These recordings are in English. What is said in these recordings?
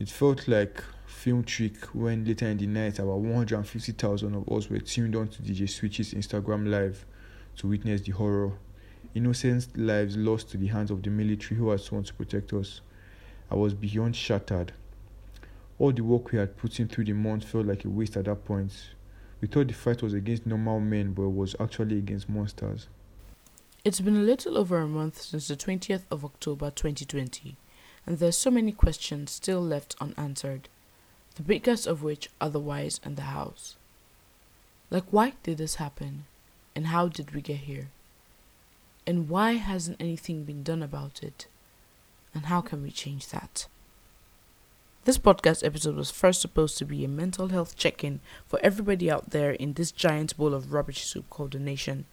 It felt like film trick when later in the night about 150,000 of us were tuned on to DJ Switch's Instagram live to witness the horror. Innocent lives lost to the hands of the military who had sworn to protect us. I was beyond shattered. All the work we had put in through the month felt like a waste at that point. We thought the fight was against normal men, but it was actually against monsters. It's been a little over a month since the 20th of October 2020, and there's so many questions still left unanswered, the biggest of which are the whys and the hows. Like, why did this happen? And how did we get here? And why hasn't anything been done about it? And how can we change that? This podcast episode was first supposed to be a mental health check in for everybody out there in this giant bowl of rubbish soup called the nation.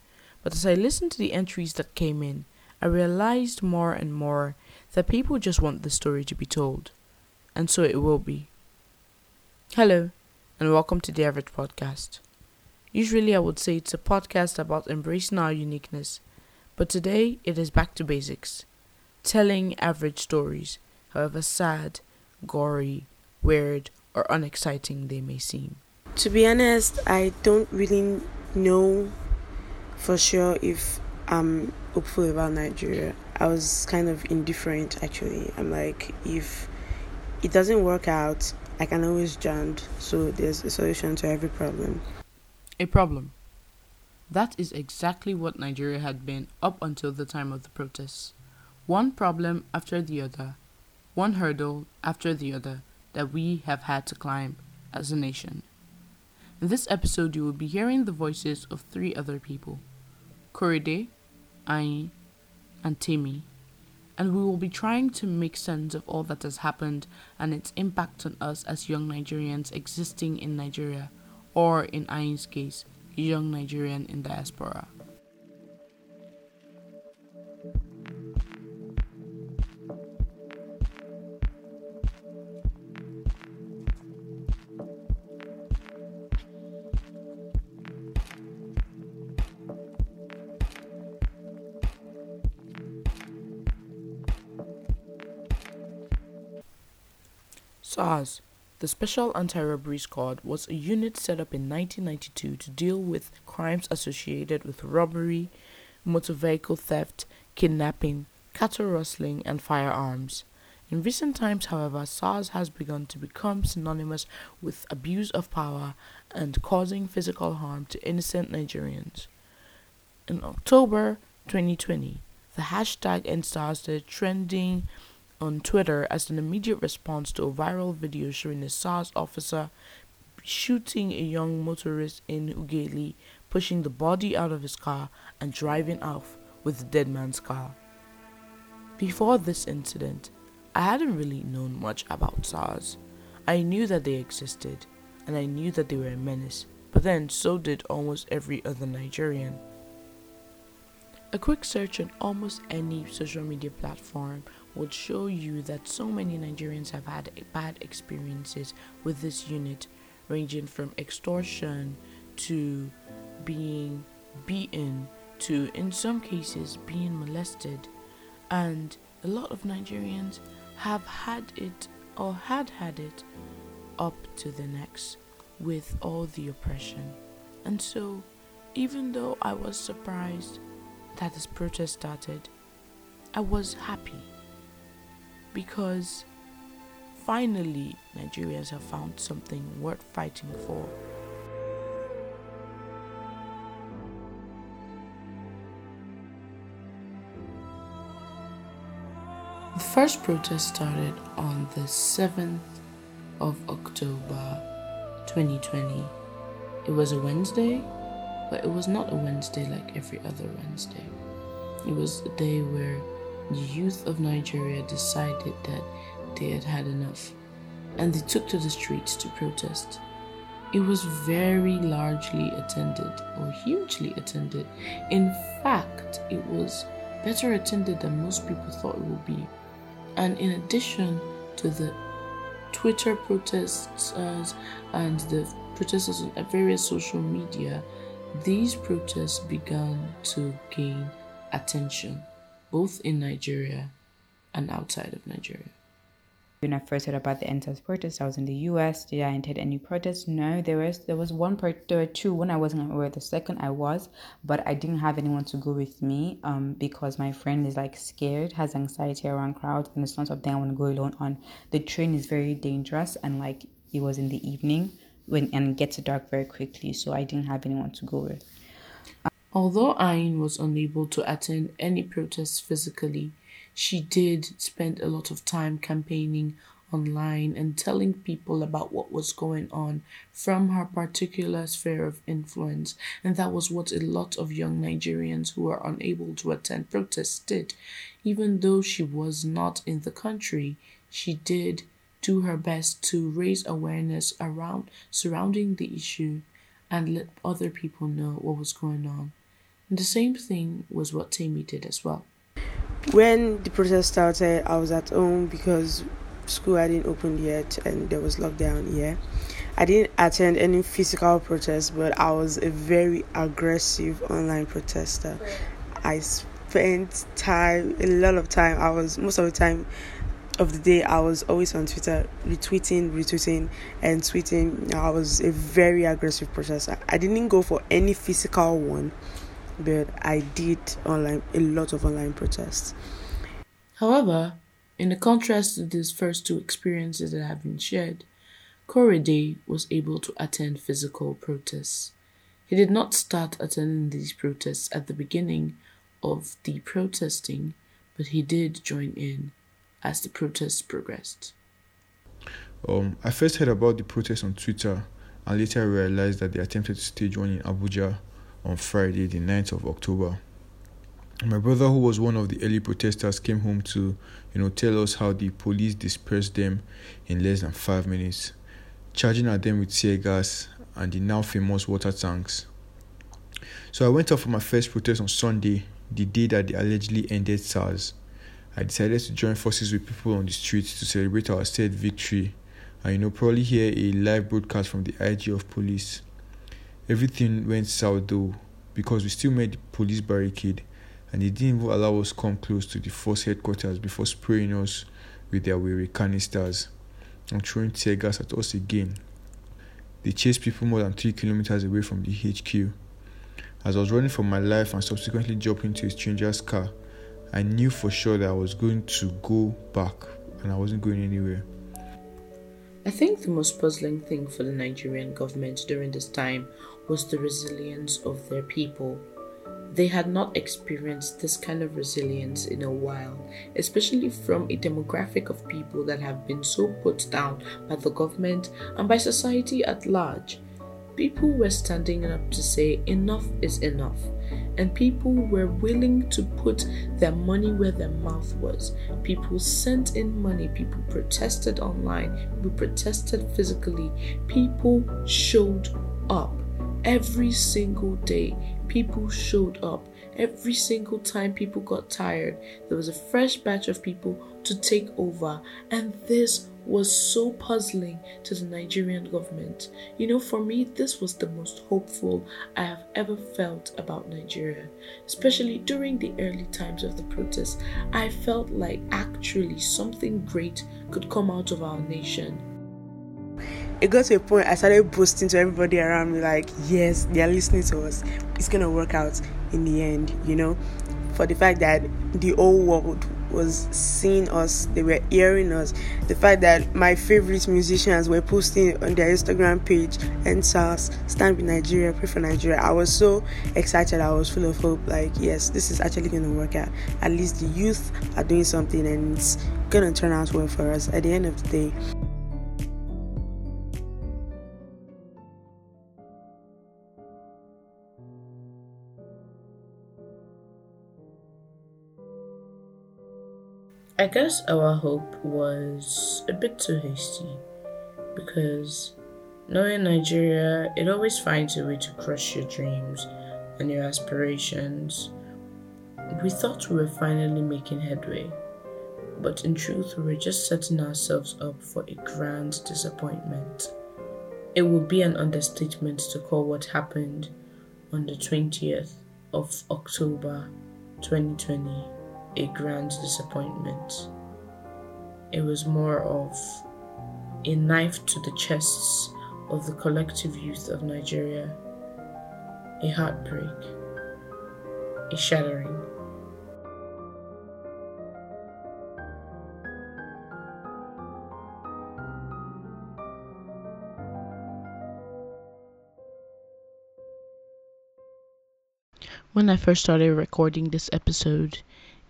But as I listened to the entries that came in, I realized more and more that people just want the story to be told. And so it will be. Hello, and welcome to the Average Podcast. Usually I would say it's a podcast about embracing our uniqueness, but today it is back to basics telling average stories, however sad, gory, weird, or unexciting they may seem. To be honest, I don't really know for sure if I'm hopeful about Nigeria. I was kind of indifferent actually. I'm like, if it doesn't work out, I can always jump. So there's a solution to every problem. A problem. That is exactly what Nigeria had been up until the time of the protests. One problem after the other, one hurdle after the other that we have had to climb as a nation. In this episode, you will be hearing the voices of three other people Korede, Ayin, and Temi, and we will be trying to make sense of all that has happened and its impact on us as young Nigerians existing in Nigeria, or in Ayin's case, young Nigerian in diaspora. SARS, the Special Anti-Robbery Squad, was a unit set up in 1992 to deal with crimes associated with robbery, motor vehicle theft, kidnapping, cattle rustling, and firearms. In recent times, however, SARS has begun to become synonymous with abuse of power and causing physical harm to innocent Nigerians. In October 2020, the hashtag EndSARS started trending on Twitter as an immediate response to a viral video showing a SARS officer shooting a young motorist in Ughelli, pushing the body out of his car, and driving off with the dead man's car. Before this incident, I hadn't really known much about SARS. I knew that they existed, and I knew that they were a menace, but then so did almost every other Nigerian. A quick search on almost any social media platform would show you that so many Nigerians have had bad experiences with this unit, ranging from extortion to being beaten to, in some cases, being molested. And a lot of Nigerians have had it or had had it up to the necks with all the oppression. And so, even though I was surprised that this protest started, I was happy because finally Nigerians have found something worth fighting for. The first protest started on the 7th of October 2020. It was a Wednesday, but it was not a Wednesday like every other Wednesday. It was a day where the youth of Nigeria decided that they had had enough and they took to the streets to protest. It was very largely attended or hugely attended. In fact, it was better attended than most people thought it would be. And in addition to the Twitter protests uh, and the protesters on various social media, these protests began to gain attention both in Nigeria and outside of Nigeria. When I first heard about the EndSARS protest, I was in the US. Did I attend any protests? No, there was there was one part there were two. One I wasn't aware. The second I was, but I didn't have anyone to go with me. Um, because my friend is like scared, has anxiety around crowds, and it's not something I want to go alone on. The train is very dangerous, and like it was in the evening when and it gets dark very quickly, so I didn't have anyone to go with. Although Ayin was unable to attend any protests physically, she did spend a lot of time campaigning online and telling people about what was going on from her particular sphere of influence. And that was what a lot of young Nigerians who were unable to attend protests did. Even though she was not in the country, she did do her best to raise awareness around surrounding the issue and let other people know what was going on. And the same thing was what Temi did as well. When the protest started, I was at home because school hadn't opened yet and there was lockdown. Yeah, I didn't attend any physical protest, but I was a very aggressive online protester. I spent time, a lot of time. I was most of the time of the day I was always on Twitter retweeting, retweeting, and tweeting. I was a very aggressive protester. I didn't go for any physical one but I did online a lot of online protests. However, in the contrast to these first two experiences that have been shared, Korede was able to attend physical protests. He did not start attending these protests at the beginning of the protesting, but he did join in as the protests progressed. Um, I first heard about the protest on Twitter and later realized that they attempted to stage one in Abuja on Friday, the 9th of October. My brother, who was one of the early protesters, came home to, you know, tell us how the police dispersed them in less than five minutes, charging at them with tear gas and the now famous water tanks. So I went off for my first protest on Sunday, the day that they allegedly ended SARS. I decided to join forces with people on the streets to celebrate our said victory and you know probably hear a live broadcast from the IG of police. Everything went south though, because we still made the police barricade and they didn't even allow us come close to the force headquarters before spraying us with their weary canisters and throwing tear gas at us again. They chased people more than three kilometers away from the HQ. As I was running for my life and subsequently jumped into a stranger's car, I knew for sure that I was going to go back and I wasn't going anywhere. I think the most puzzling thing for the Nigerian government during this time was the resilience of their people. They had not experienced this kind of resilience in a while, especially from a demographic of people that have been so put down by the government and by society at large. People were standing up to say enough is enough, and people were willing to put their money where their mouth was. People sent in money, people protested online, people protested physically, people showed up. Every single day, people showed up. Every single time people got tired, there was a fresh batch of people to take over. And this was so puzzling to the Nigerian government. You know, for me, this was the most hopeful I have ever felt about Nigeria. Especially during the early times of the protests, I felt like actually something great could come out of our nation it got to a point I started boasting to everybody around me, like, yes, they are listening to us. It's gonna work out in the end, you know. For the fact that the whole world was seeing us, they were hearing us. The fact that my favorite musicians were posting on their Instagram page EndSARS, stand with Nigeria, pray for Nigeria. I was so excited, I was full of hope, like, yes, this is actually gonna work out. At least the youth are doing something and it's gonna turn out well for us at the end of the day. I guess our hope was a bit too hasty because knowing Nigeria, it always finds a way to crush your dreams and your aspirations. We thought we were finally making headway, but in truth, we were just setting ourselves up for a grand disappointment. It would be an understatement to call what happened on the 20th of October 2020 a grand disappointment. it was more of a knife to the chests of the collective youth of Nigeria, a heartbreak, a shattering. When I first started recording this episode,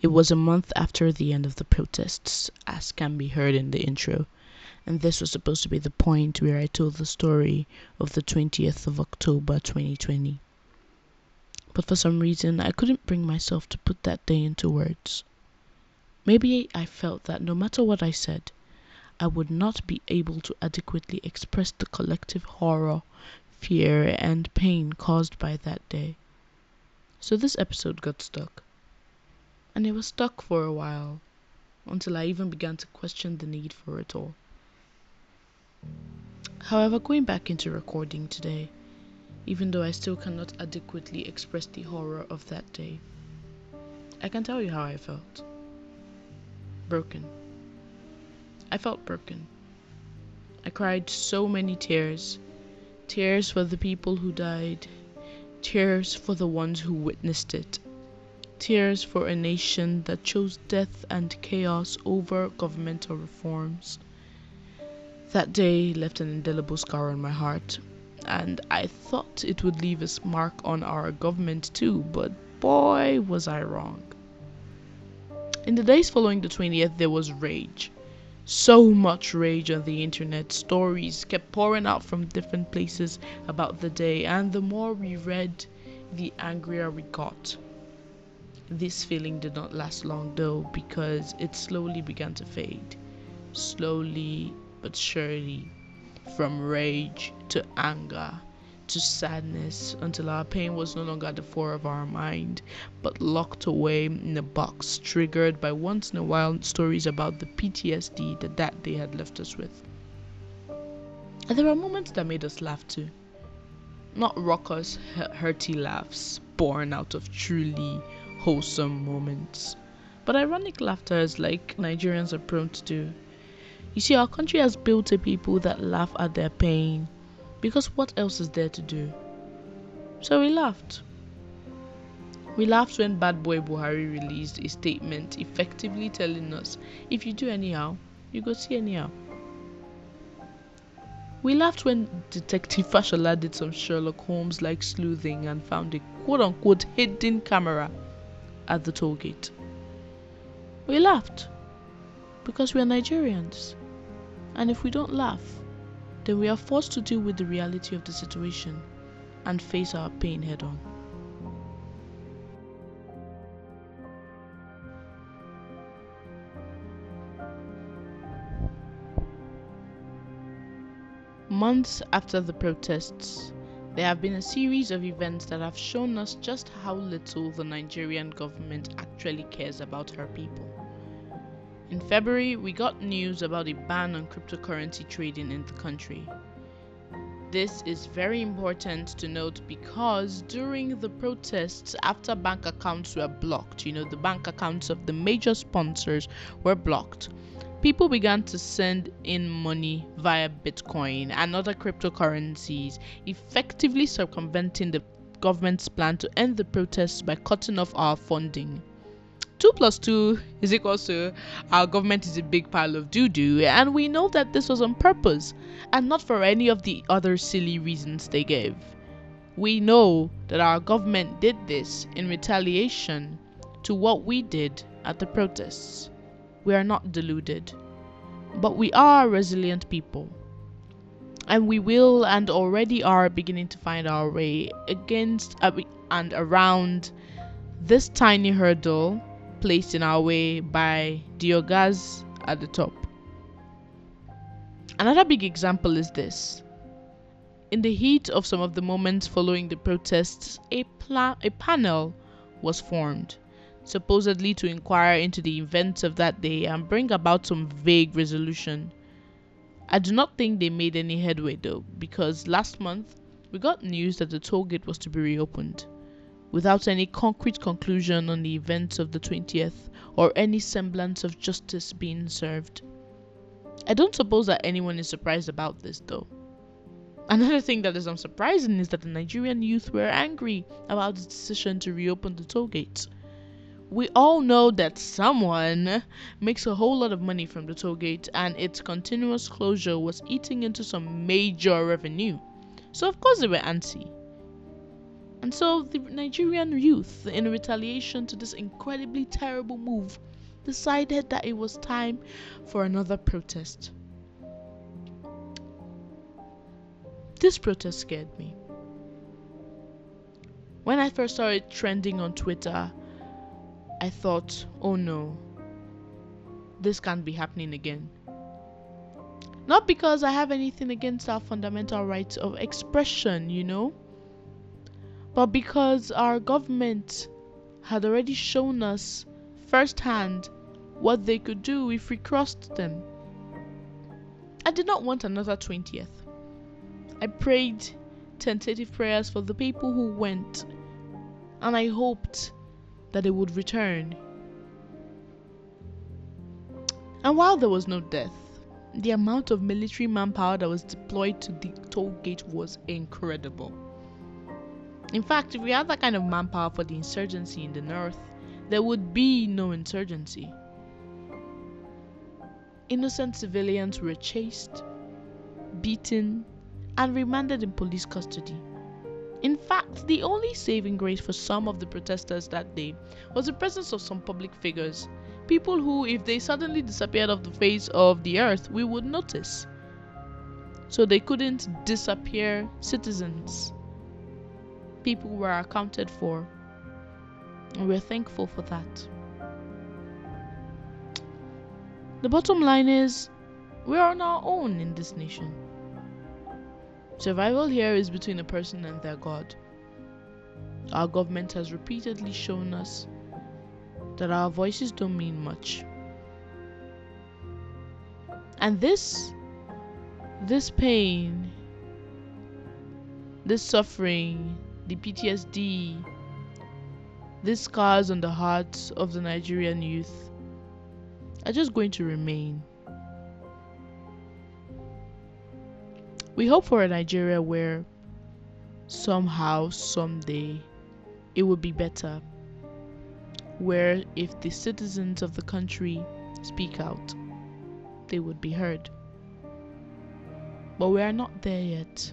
it was a month after the end of the protests, as can be heard in the intro, and this was supposed to be the point where I told the story of the 20th of October 2020. But for some reason, I couldn't bring myself to put that day into words. Maybe I felt that no matter what I said, I would not be able to adequately express the collective horror, fear, and pain caused by that day. So this episode got stuck. And it was stuck for a while, until I even began to question the need for it all. However, going back into recording today, even though I still cannot adequately express the horror of that day, I can tell you how I felt. Broken. I felt broken. I cried so many tears. Tears for the people who died, Tears for the ones who witnessed it. Tears for a nation that chose death and chaos over governmental reforms. That day left an indelible scar on my heart, and I thought it would leave a mark on our government too, but boy, was I wrong. In the days following the 20th, there was rage so much rage on the internet. Stories kept pouring out from different places about the day, and the more we read, the angrier we got. This feeling did not last long though, because it slowly began to fade. Slowly but surely, from rage to anger to sadness until our pain was no longer at the fore of our mind, but locked away in a box, triggered by once in a while stories about the PTSD that that day had left us with. And there were moments that made us laugh too. Not raucous, hearty laughs born out of truly wholesome moments, but ironic laughter is like Nigerians are prone to do. You see, our country has built a people that laugh at their pain, because what else is there to do? So we laughed. We laughed when Bad Boy Buhari released a statement effectively telling us if you do anyhow, you go see anyhow. We laughed when Detective Fashola did some Sherlock Holmes like sleuthing and found a quote unquote hidden camera at the toll gate. We laughed because we are Nigerians. And if we don't laugh, then we are forced to deal with the reality of the situation and face our pain head on. Months after the protests, there have been a series of events that have shown us just how little the Nigerian government actually cares about her people. In February, we got news about a ban on cryptocurrency trading in the country. This is very important to note because during the protests, after bank accounts were blocked, you know, the bank accounts of the major sponsors were blocked, people began to send in money via Bitcoin and other cryptocurrencies, effectively circumventing the government's plan to end the protests by cutting off our funding. 2 plus 2 is equal to our government is a big pile of doo doo, and we know that this was on purpose and not for any of the other silly reasons they gave. We know that our government did this in retaliation to what we did at the protests. We are not deluded, but we are resilient people. And we will and already are beginning to find our way against uh, and around this tiny hurdle placed in our way by Diogas at the top. Another big example is this. In the heat of some of the moments following the protests, a, pla- a panel was formed, supposedly to inquire into the events of that day and bring about some vague resolution. I do not think they made any headway though, because last month we got news that the toll gate was to be reopened without any concrete conclusion on the events of the 20th or any semblance of justice being served. I don't suppose that anyone is surprised about this though. Another thing that is unsurprising is that the Nigerian youth were angry about the decision to reopen the toll gates. We all know that someone makes a whole lot of money from the toll gate and its continuous closure was eating into some major revenue. So of course they were anti. And so the Nigerian youth, in retaliation to this incredibly terrible move, decided that it was time for another protest. This protest scared me. When I first saw it trending on Twitter, I thought, oh no, this can't be happening again. Not because I have anything against our fundamental rights of expression, you know, but because our government had already shown us firsthand what they could do if we crossed them. I did not want another 20th. I prayed tentative prayers for the people who went, and I hoped that they would return. And while there was no death, the amount of military manpower that was deployed to the toll gate was incredible. In fact, if we had that kind of manpower for the insurgency in the north, there would be no insurgency. Innocent civilians were chased, beaten, and remanded in police custody. In fact, the only saving grace for some of the protesters that day was the presence of some public figures, people who, if they suddenly disappeared off the face of the earth, we would notice. So they couldn't disappear citizens. People were accounted for and we're thankful for that. The bottom line is we're on our own in this nation. Survival here is between a person and their God. Our government has repeatedly shown us that our voices don't mean much. And this, this pain, this suffering, the PTSD, these scars on the hearts of the Nigerian youth are just going to remain. We hope for a Nigeria where somehow, someday, it would be better. Where if the citizens of the country speak out, they would be heard. But we are not there yet.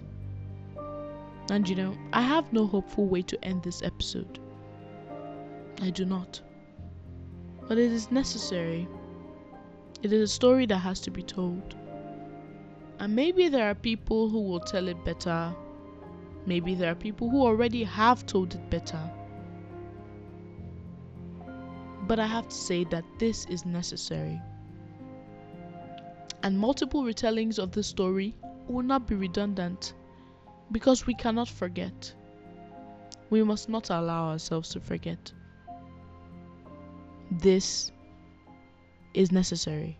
And you know, I have no hopeful way to end this episode. I do not. But it is necessary. It is a story that has to be told. And maybe there are people who will tell it better. Maybe there are people who already have told it better. But I have to say that this is necessary. And multiple retellings of this story will not be redundant because we cannot forget. We must not allow ourselves to forget. This is necessary.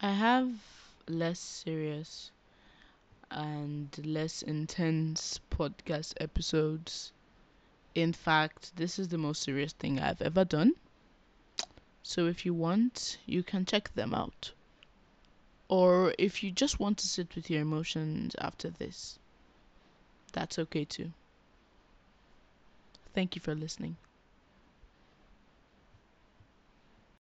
I have less serious and less intense podcast episodes. In fact, this is the most serious thing I've ever done. So if you want, you can check them out or if you just want to sit with your emotions after this, that's okay too. Thank you for listening.